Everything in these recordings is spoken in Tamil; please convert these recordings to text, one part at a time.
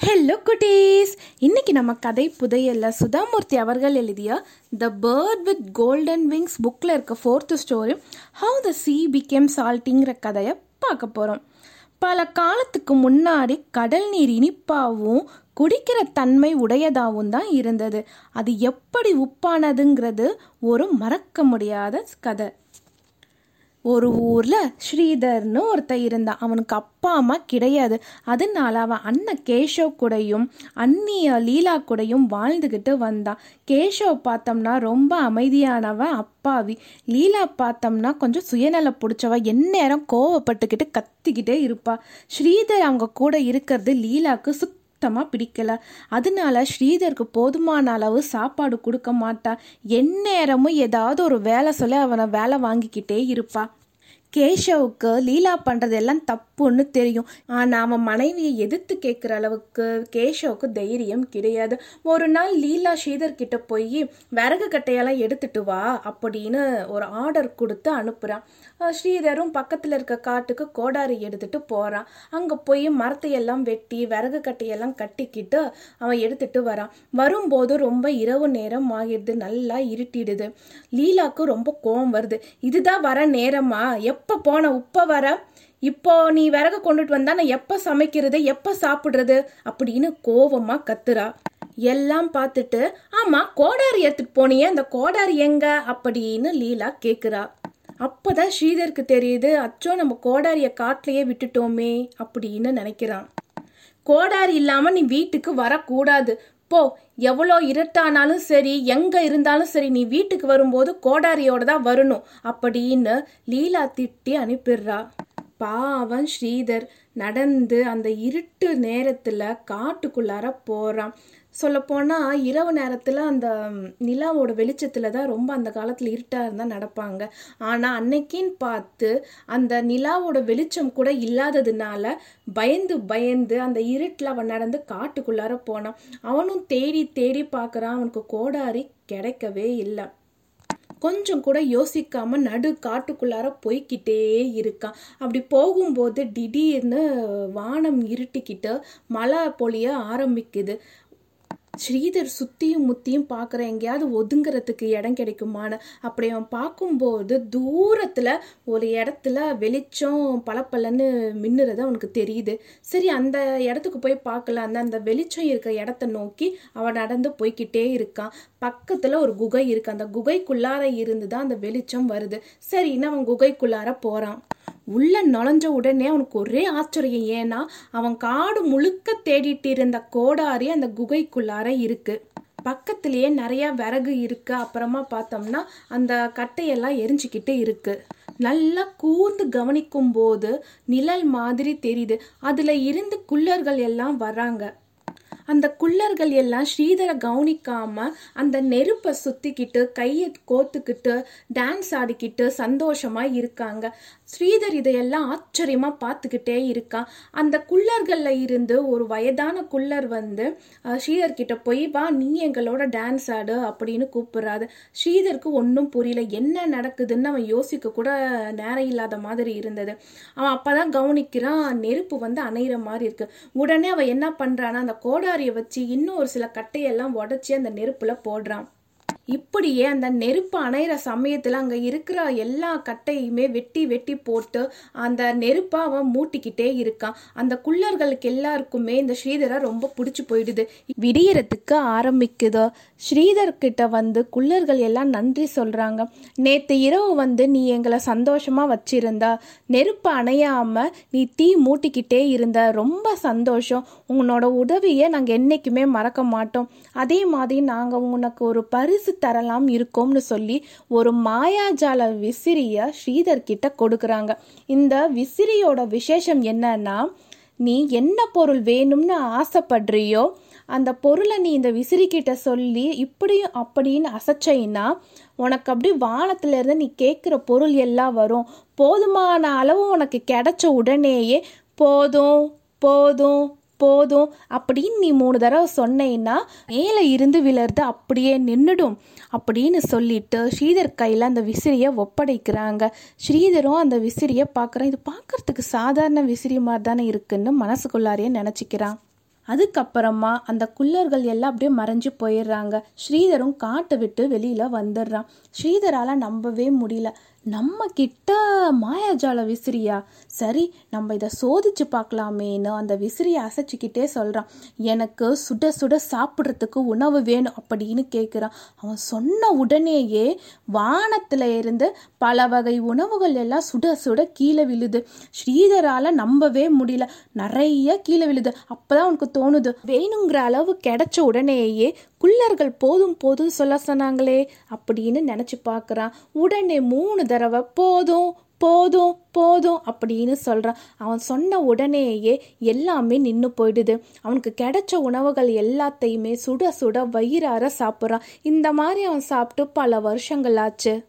ஹலோ குட்டீஸ் இன்னைக்கு நம்ம கதை புதையல்ல. சுதாமூர்த்தி அவர்கள் எழுதிய the bird with golden wings புக்கில் இருக்க fourth story how the sea became சால்ட்டிங்கிற கதையை பார்க்க போகிறோம் பல காலத்துக்கு முன்னாடி கடல் நீர் இனிப்பாகவும் குடிக்கிற தன்மை உடையதாகவும் தான் இருந்தது. அது எப்படி உப்பானதுங்கிறது ஒரு மறக்க முடியாத கதை. ஒரு ஊரில் ஸ்ரீதர்னு ஒருத்தன் இருந்தான். அவனுக்கு அப்பா அம்மா கிடையாது. அதனால அவன் அண்ணன் கேஷவ் கூடையும் அண்ணிய லீலா கூடயும் வாழ்ந்துக்கிட்டு வந்தான். கேஷவ் பார்த்தோம்னா ரொம்ப அமைதியானவன் அப்பாவி. லீலா பார்த்தோம்னா கொஞ்சம் சுயநல பிடிச்சவ எந்நேரம் கோவப்பட்டுக்கிட்டு கத்திக்கிட்டே இருப்பா. ஸ்ரீதர் அவங்க கூட இருக்கிறது லீலாக்கு சுத் சுத்தமாக பிடிக்கல. அதனால ஸ்ரீதருக்கு போதுமான அளவு சாப்பாடு கொடுக்க மாட்டா. எந்நேரமும் ஏதாவது ஒரு வேலை சொல்லி அவனை வேலை வாங்கிக்கிட்டே இருப்பாள் கேஷவுக்கு லீலா பண்ணுறதெல்லாம் தப்புன்னு தெரியும். ஆனால் அவன் மனைவியை எதிர்த்து கேட்குற அளவுக்கு கேஷவுக்கு தைரியம் கிடையாது. ஒரு நாள் லீலா ஸ்ரீதர் கிட்ட போய் விறகு கட்டையெல்லாம் எடுத்துட்டு வா அப்படின்னு ஒரு ஆர்டர் கொடுத்து அனுப்புகிறான் ஸ்ரீதரும் பக்கத்தில் இருக்க காட்டுக்கு கோடாரி எடுத்துட்டு போகிறான் அங்கே போய் மரத்தையெல்லாம் வெட்டி விறகு கட்டையெல்லாம் கட்டிக்கிட்டு அவன் எடுத்துட்டு வரான். வரும்போது ரொம்ப இரவு நேரம் ஆகிடுது நல்லா இருட்டிடுது. லீலாவுக்கு ரொம்ப கோவம் வருது. இதுதான் வர நேரமா? எப்போ போன இப்போ வர? இப்போ நீ விறகு கொண்டுட்டு வந்தா நான் எப்போ சமைக்கிறது? எப்போ சாப்பிட்றது? அப்படின்னு கோவமாக கத்துறா. எல்லாம் பார்த்துட்டு ஆமா கோடாரி எடுத்துட்டு போனியே அந்த கோடாரி எங்க? அப்படின்னு லீலா கேட்குறா அப்போதான் ஸ்ரீதருக்கு தெரியுது அச்சோ நம்ம கோடாரியை காட்டிலேயே விட்டுட்டோமே அப்படின்னு நினைக்கிறான். கோடாரி இல்லாமல் நீ வீட்டுக்கு வரக்கூடாது. போ எவ்வளோ இருட்டானாலும் சரி எங்க இருந்தாலும் சரி நீ வீட்டுக்கு வரும்போது கோடாரியோட தான் வரணும் அப்படின்னு லீலா திட்டி அனுப்பிடுறா. பாவன் ஸ்ரீதர் நடந்து அந்த இருட்டு நேரத்துல காட்டுக்குள்ளார போறான். சொல்லப்போனால் இரவு நேரத்தில் அந்த நிலாவோட வெளிச்சத்தில் தான் ரொம்ப அந்த காலத்தில் இருட்டாக இருந்தால் நடப்பாங்க. ஆனால் அன்னைக்கின்னு பார்த்து அந்த நிலாவோட வெளிச்சம் கூட இல்லாததுனால பயந்து பயந்து அந்த இருட்டில் அவன் நடந்து காட்டுக்குள்ளார போனான். அவனும் தேடி தேடி பார்க்குறான் அவனுக்கு கோடாரி கிடைக்கவே இல்லை. கொஞ்சம் கூட யோசிக்காம நடு காட்டுக்குள்ளார போய்கிட்டே இருக்கான். அப்படி போகும்போது திடீர்னு வானம் இருட்டிக்கிட்டு மழை பொழிய ஆரம்பிக்குது. ஸ்ரீதர் சுத்தியும் முத்தியும் பார்க்குற எங்கேயாவது ஒதுங்கிறதுக்கு இடம் கிடைக்குமான்னு அப்படி அவன் பார்க்கும்போது தூரத்தில் ஒரு இடத்துல வெளிச்சம் பளபளன்னு மின்னுறது அவனுக்கு தெரியுது. சரி அந்த இடத்துக்கு போய் பார்க்கலாம் அந்த அந்த வெளிச்சம் இருக்க இடத்த நோக்கி அவன் நடந்து போய்கிட்டே இருக்கான். பக்கத்தில் ஒரு குகை இருக்கு. அந்த குகைக்குள்ளார இருந்து தான் அந்த வெளிச்சம் வருது. சரின்னு அவன் குகைக்குள்ளார போகிறான் உள்ள நுழைஞ்ச உடனே அவனுக்கு ஒரே ஆச்சரியம். ஏன்னா அவன் காடு முழுக்க தேடிட்டு இருந்த கோடாரி அந்த குகைக்குள்ளார இருக்கு. பக்கத்திலேயே நிறையா விறகு இருக்கு. அப்புறமா பார்த்தோம்னா அந்த கட்டையெல்லாம் எரிஞ்சுக்கிட்டு இருக்கு. நல்லா கூர்ந்து கவனிக்கும் போது நிழல் மாதிரி தெரியுது. அதுல இருந்து குள்ளர்கள் எல்லாம் வர்றாங்க. அந்த குள்ளர்கள் எல்லாம் ஸ்ரீதரை கவனிக்காம அந்த நெருப்பை சுத்திக்கிட்டு கையை கோத்துக்கிட்டு டான்ஸ் ஆடிக்கிட்டு சந்தோஷமா இருக்காங்க. ஸ்ரீதர் இதையெல்லாம் ஆச்சரியமாக பார்த்துக்கிட்டே இருக்கான் அந்த குள்ளர்களில் இருந்து ஒரு வயதான குள்ளர் வந்து ஸ்ரீதர் கிட்ட போய் வா நீ எங்களோட டான்ஸ் ஆடு அப்படின்னு கூப்பிடுறாரு. ஸ்ரீதருக்கு ஒன்றும் புரியல. என்ன நடக்குதுன்னு அவன் யோசிக்க கூட நேரம் இல்லாத மாதிரி இருந்தது. அவன் அப்போ தான் கவனிக்கிறான் நெருப்பு வந்து அணையிற மாதிரி இருக்கு. உடனே அவன் என்ன பண்ணுறான்னா அந்த கோடாரியை வச்சு இன்னும் ஒரு சில கட்டையெல்லாம் உடச்சி அந்த நெருப்பில் போடுறான். இப்படியே அந்த நெருப்பு அணையிற சமயத்தில் அங்கே இருக்கிற எல்லா கட்டையுமே வெட்டி வெட்டி போட்டு அந்த நெருப்பை அவன் மூட்டிக்கிட்டே இருக்கான். அந்த குள்ளர்களுக்கு எல்லாருக்குமே இந்த ஸ்ரீதரை ரொம்ப பிடிச்சி போயிடுது. விடியறதுக்கு ஆரம்பிக்குது. ஸ்ரீதர் கிட்ட வந்து குள்ளர்கள் எல்லாம் நன்றி சொல்கிறாங்க நேற்று இரவு வந்து நீ எங்களை சந்தோஷமாக வச்சிருந்தா. நெருப்பு அணையாமல் நீ தீ மூட்டிக்கிட்டே இருந்த. ரொம்ப சந்தோஷம். உன்னோட உதவியை நாங்கள் என்றைக்குமே மறக்க மாட்டோம். அதே மாதிரி நாங்கள் உனக்கு ஒரு பரிசு தரலாம் இருக்கும்னு சொல்லி ஒரு மாயாஜால விசிறிய ஸ்ரீதர் கிட்ட கொடுக்குறாங்க. இந்த விசிறியோட விசேஷம் என்னன்னா நீ என்ன பொருள் வேணும்னு ஆசைப்படுறியோ அந்த பொருளை நீ இந்த விசிறிக்கிட்ட சொல்லி இப்படியும் அப்படின்னு அசைச்சைன்னா உனக்கு அப்படி வானத்திலேருந்து நீ கேட்குற பொருள் எல்லாம் வரும். போதுமான அளவு உனக்கு கிடைச்ச உடனேயே போதும் போதும் போதும் அப்படின்னு நீ மூணு தடவை சொன்னேன்னா மேலே இருந்து விழறது அப்படியே நின்றுடும் அப்படின்னு சொல்லிட்டு ஸ்ரீதர் கையில் அந்த விசிறியை ஒப்படைக்கிறாங்க. ஸ்ரீதரும் அந்த விசிறியை பார்க்குறான். இது பார்க்கறதுக்கு சாதாரண விசிறி மாதிரி தானே இருக்குன்னு மனசுக்குள்ளாரையே நினச்சிக்கிறான். அதுக்கப்புறமா அந்த குள்ளர்கள் எல்லாம் அப்படியே மறைஞ்சு போயிடுறாங்க. ஸ்ரீதரும் காட்டை விட்டு வெளியில் வந்துடுறான். ஸ்ரீதரால் நம்பவே முடியல. நம்ம கிட்ட மாயாஜால விசிறியா? சரி நம்ம இதை சோதிச்சு பார்க்கலாமேன்னு அந்த விசிறியை அசைச்சிக்கிட்டே சொல்கிறான் எனக்கு சுட சுட சாப்பிட்றதுக்கு உணவு வேணும் அப்படின்னு கேட்குறான் அவன் சொன்ன உடனேயே வானத்தில் இருந்து பல வகை உணவுகள் எல்லாம் சுட சுட கீழே விழுது. ஸ்ரீதரால் நம்பவே முடியல. நிறைய கீழே விழுது. அப்போ தான் அவனுக்கு தோணுது வேணுங்கிற அளவு கிடைச்ச உடனேயே குள்ளர்கள் போதும் போதும் சொல்ல சொன்னாங்களே அப்படின்னு நினைச்சு பார்க்குறான் உடனே மூணு தடவை போதும் போதும் போதும் அப்படின்னு சொல்கிறான் அவன் சொன்ன உடனேயே எல்லாமே நின்று போயிடுது. அவனுக்கு கிடைச்ச உணவுகள் எல்லாத்தையுமே சுட சுட வயிறார சாப்பிட்றான் இந்த மாதிரி அவன் சாப்பிட்டு பல வருஷங்கள் ஆச்சு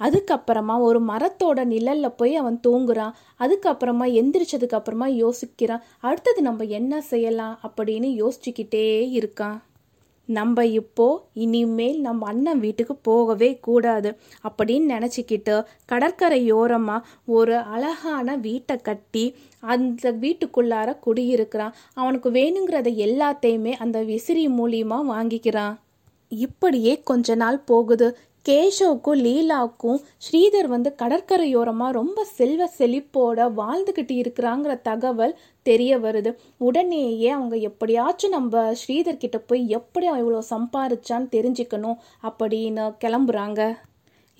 அதுக்கப்புறமா ஒரு மரத்தோட நிழல்ல போய் அவன் தூங்குறான் அதுக்கப்புறமா எந்திரிச்சதுக்கப்புறமா யோசிக்கிறான் அடுத்தது நம்ம என்ன செய்யலாம் அப்படின்னு யோசிச்சுக்கிட்டே இருக்கான் நம்ம இப்போ இனிமேல் நம்ம அண்ணன் வீட்டுக்கு போகவே கூடாது அப்படின்னு நினச்சிக்கிட்டு கடற்கரையோரமாக ஒரு அழகான வீட்டை கட்டி அந்த வீட்டுக்குள்ளார குடியிருக்கிறான். அவனுக்கு வேணுங்கிறத எல்லாத்தையுமே அந்த விசிறி மூலியமாக வாங்கிக்கிறான். இப்படியே கொஞ்ச நாள் போகுது. கேஷவுக்கும் லீலாவுக்கும் ஸ்ரீதர் வந்து கடற்கரையோரமாக ரொம்ப செல்வ செழிப்போட வாழ்ந்துக்கிட்டு இருக்கிறாங்கிற தகவல் தெரிய வருது. உடனேயே அவங்க எப்படியாச்சும் நம்ம ஸ்ரீதர் கிட்ட போய் எப்படி இவ்வளோ சம்பாரிச்சான்னு தெரிஞ்சுக்கணும் அப்படின்னு கிளம்புறாங்க.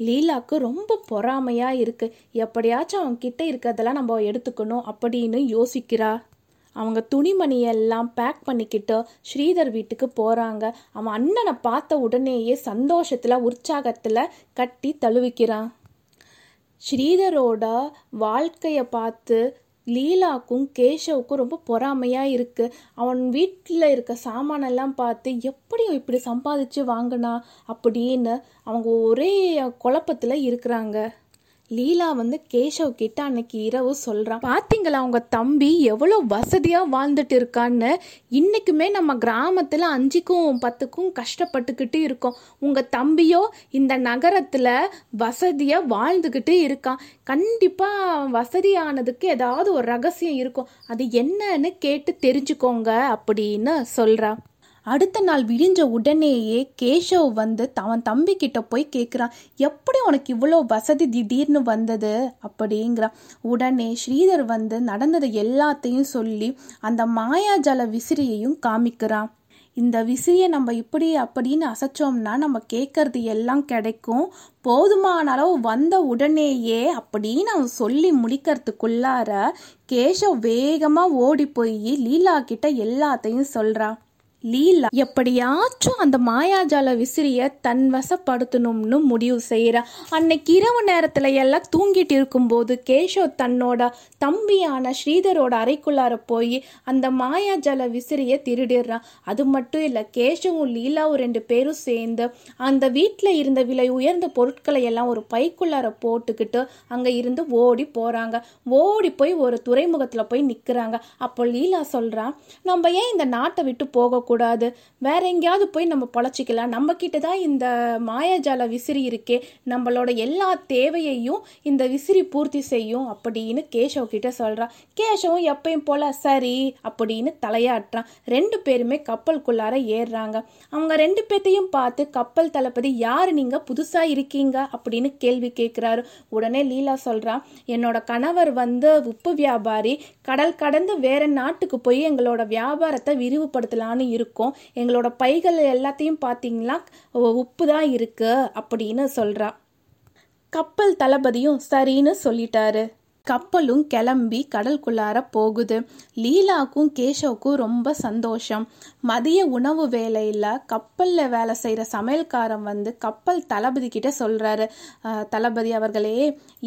லீலாக்கு ரொம்ப பொறாமையாக இருக்குது எப்படியாச்சும் அவங்க கிட்ட இருக்கிறதெல்லாம் நம்ம எடுத்துக்கணும் அப்படின்னு யோசிக்கிறா. அவங்க துணிமணியெல்லாம் பேக் பண்ணிக்கிட்டு ஸ்ரீதர் வீட்டுக்கு போகிறாங்க அவன் அண்ணனை பார்த்த உடனேயே சந்தோஷத்தில் உற்சாகத்தில் கட்டி தழுவிக்கிறான். ஸ்ரீதரோட வாழ்க்கையை பார்த்து லீலாக்கும் கேஷவுக்கும் ரொம்ப பொறாமையாக இருக்குது அவன் வீட்டில் இருக்க சாமானெல்லாம் பார்த்து எப்படி இப்படி சம்பாதிச்சு வாங்கினா அப்படின்னு அவங்க ஒரே குழப்பத்தில் இருக்கிறாங்க. லீலா வந்து கேஷவ் கிட்ட அன்னைக்கு இரவு சொல்றான் பாத்தீங்களா உங்க தம்பி எவ்வளோ வசதியா வாழ்ந்துட்டு இருக்கான்னு? இன்னைக்குமே நம்ம கிராமத்துல அஞ்சுக்கும் பத்துக்கும் கஷ்டப்பட்டுக்கிட்டு இருக்கோம். உங்க தம்பியோ இந்த நகரத்துல வசதியா வாழ்ந்துக்கிட்டு இருக்கான். கண்டிப்பா வசதியானதுக்கு ஏதாவது ஒரு ரகசியம் இருக்கும். அது என்னன்னு கேட்டு தெரிஞ்சுக்கோங்க அப்படின்னு சொல்றா. அடுத்த நாள் விடிஞ்ச உடனேயே கேஷவ் வந்து அவன் தம்பி கிட்ட போய் கேட்குறான் எப்படி உனக்கு இவ்வளோ வசதி திடீர்னு வந்தது? அப்படிங்கிறான் உடனே ஸ்ரீதர் வந்து நடந்தது எல்லாத்தையும் சொல்லி அந்த மாயாஜல விசிறியையும் காமிக்கிறான் இந்த விசிறியை நம்ம இப்படி அப்படின்னு அசைச்சோம்னா நம்ம கேட்கறது எல்லாம் கிடைக்கும். போதுமான அளவு வந்த உடனேயே அப்படின்னு அவன் சொல்லி முடிக்கிறதுக்குள்ளார கேஷவ் வேகமாக ஓடி போய் லீலா கிட்ட எல்லாத்தையும் சொல்கிறான் லீலா எப்படியாச்சும் அந்த மாயாஜால விசிறிய தன் வசப்படுத்தணும்னு முடிவு செய்கிறா அன்னைக்கு இரவு நேரத்துல எல்லாம் தூங்கிட்டு இருக்கும்போது கேஷவ் தன்னோட தம்பியான ஸ்ரீதரோட அறைக்குள்ளார போய் அந்த மாயாஜால விசிறிய திருடிடுறான் அது மட்டும் இல்லை கேஷவும் லீலாவும் ரெண்டு பேரும் சேர்ந்து அந்த வீட்டில் இருந்த விலை உயர்ந்த பொருட்களை எல்லாம் ஒரு பைக்குள்ளார போட்டுக்கிட்டு அங்கே இருந்து ஓடி போறாங்க. ஓடி போய் ஒரு துறைமுகத்தில் போய் நிற்கிறாங்க அப்போ லீலா சொல்றான் நம்ம ஏன் இந்த நாட்டை விட்டு போகக்கூடாது? கூடாது வேற எங்கேயாவது போய் நம்ம பொழைச்சிக்கலாம். நம்ம கிட்ட தான் இந்த மாயாஜால விசிறி இருக்கே. நம்மளோட எல்லா தேவையையும் இந்த விசிறி பூர்த்தி செய்யும் அப்படின்னு கேஷவ் கிட்ட சொல்றான் கேஷவும் எப்பயும் போல சரி அப்படின்னு தலையாட்டுறான். ரெண்டு பேருமே கப்பலுக்குள்ளார ஏறுறாங்க. அவங்க ரெண்டு பேர்த்தையும் பார்த்து கப்பல் தளபதி யாரு நீங்க? புதுசா இருக்கீங்க? அப்படின்னு கேள்வி கேட்கிறாரு உடனே லீலா சொல்றான் என்னோட கணவர் வந்து உப்பு வியாபாரி. கடல் கடந்து வேற நாட்டுக்கு போய் எங்களோட வியாபாரத்தை விரிவுபடுத்தலான்னு இருக்கோம் இருக்கும். எங்களோட பைகள் எல்லாத்தையும் பார்த்தீங்கன்னா உப்பு தான் இருக்கு அப்படின்னு சொல்றா. கப்பல் தளபதியும் சரின்னு சொல்லிட்டாரு. கப்பலும் கிளம்பி கடலுக்குள்ளார போகுது. லீலாக்கும் கேஷவுக்கும் ரொம்ப சந்தோஷம். மதிய உணவு வேலையில் கப்பலில் வேலை செய்கிற சமையல்காரன் வந்து கப்பல் தளபதி கிட்ட சொல்கிறாரு தளபதி அவர்களே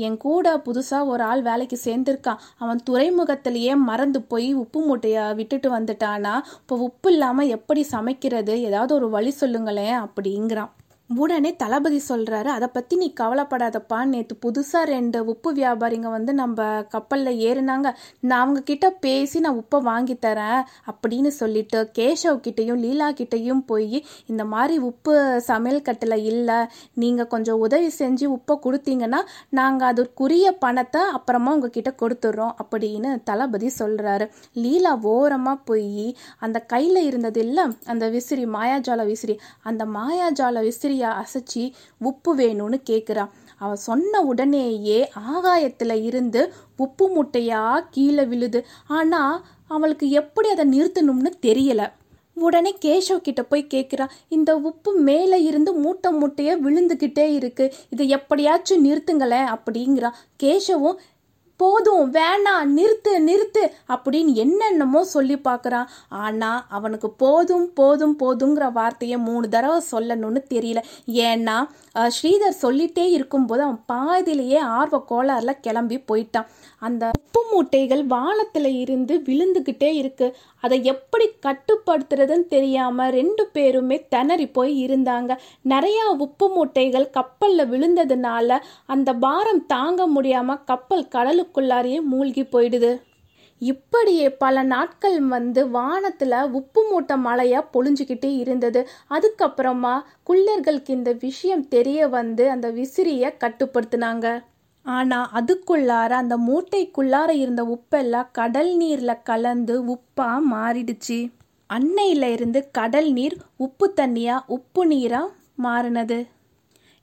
என் கூட புதுசாக ஒரு ஆள் வேலைக்கு சேர்ந்துருக்கான். அவன் துறைமுகத்திலேயே மறந்து போய் உப்பு மூட்டையை விட்டுட்டு வந்துட்டானா. இப்போ உப்பு இல்லாமல் எப்படி சமைக்கிறது? ஏதாவது ஒரு வழி சொல்லுங்களேன் அப்படிங்கிறான். உடனே தளபதி சொல்கிறாரு அதை பற்றி நீ கவலைப்படாதப்பா நேற்று புதுசாக ரெண்டு உப்பு வியாபாரிங்க வந்து நம்ம கப்பலில் ஏறினாங்க. நான் அவங்க கிட்ட பேசி நான் உப்பை வாங்கி தரேன் அப்படின்னு சொல்லிட்டு கேஷவ் கிட்டேயும் லீலா கிட்டேயும் போய் இந்த மாதிரி உப்பு சமையல் கட்டில் இல்லை. நீங்கள் கொஞ்சம் உதவி செஞ்சு உப்பை கொடுத்தீங்கன்னா நாங்கள் அதற்குரிய பணத்தை அப்புறமா உங்ககிட்ட கொடுத்துட்றோம் அப்படின்னு தளபதி சொல்கிறாரு லீலா ஓரமாக போய் அந்த கையில் இருந்தது இல்லை அந்த விசிறி மாயாஜால விசிறி. அந்த மாயாஜால விசிறி விசிறியை அசைச்சி உப்பு வேணும்னு கேட்குறான் அவன் சொன்ன உடனேயே ஆகாயத்தில் இருந்து உப்பு மூட்டையா கீழே விழுது. ஆனால் அவளுக்கு எப்படி அதை நிறுத்தணும்னு தெரியல. உடனே கேஷவ் கிட்ட போய் கேட்குறா இந்த உப்பு மேலே இருந்து மூட்டை மூட்டையாக விழுந்துக்கிட்டே இருக்கு. இதை எப்படியாச்சும் நிறுத்துங்களேன் அப்படிங்கிறான் கேஷவும் போதும் வேணாம் நிறுத்து நிறுத்து அப்படின்னு என்னென்னமோ சொல்லி பார்க்குறான் ஆனால் அவனுக்கு போதும் போதும் போதுங்கிற வார்த்தையை மூணு தடவை சொல்லணும்னு தெரியல. ஏன்னா ஸ்ரீதர் சொல்லிட்டே இருக்கும்போது அவன் பாதியிலேயே ஆர்வ கோளாறுல கிளம்பி போயிட்டான். அந்த உப்பு மூட்டைகள் வானத்தில் இருந்து விழுந்துக்கிட்டே இருக்கு. அதை எப்படி கட்டுப்படுத்துறதுன்னு தெரியாம ரெண்டு பேருமே திணறி போய் இருந்தாங்க. நிறைய உப்பு மூட்டைகள் கப்பலில் விழுந்ததுனால அந்த பாரம் தாங்க முடியாம கப்பல் கடலுக்குள்ளாரையே மூழ்கி போயிடுது. இப்படியே பல நாட்கள் வந்து வானத்தில் உப்பு மூட்டை மழையாக பொழிஞ்சுக்கிட்டே இருந்தது. அதுக்கப்புறமா குள்ளர்களுக்கு இந்த விஷயம் தெரிய வந்து அந்த விசிறியை கட்டுப்படுத்தினாங்க. ஆனால் அதுக்குள்ளார அந்த மூட்டைக்குள்ளார இருந்த உப்பெல்லாம் கடல் நீரில் கலந்து உப்பாக மாறிடுச்சு. அன்னையில இருந்து கடல் நீர் உப்பு தண்ணியாக உப்பு நீராக மாறினது.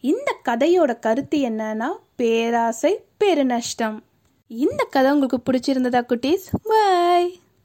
இந்த கதையோட கருத்து என்னன்னா பேராசை பெருநஷ்டம். இந்த கதை உங்களுக்கு பிடிச்சிருந்ததா குட்டீஸ்? பாய்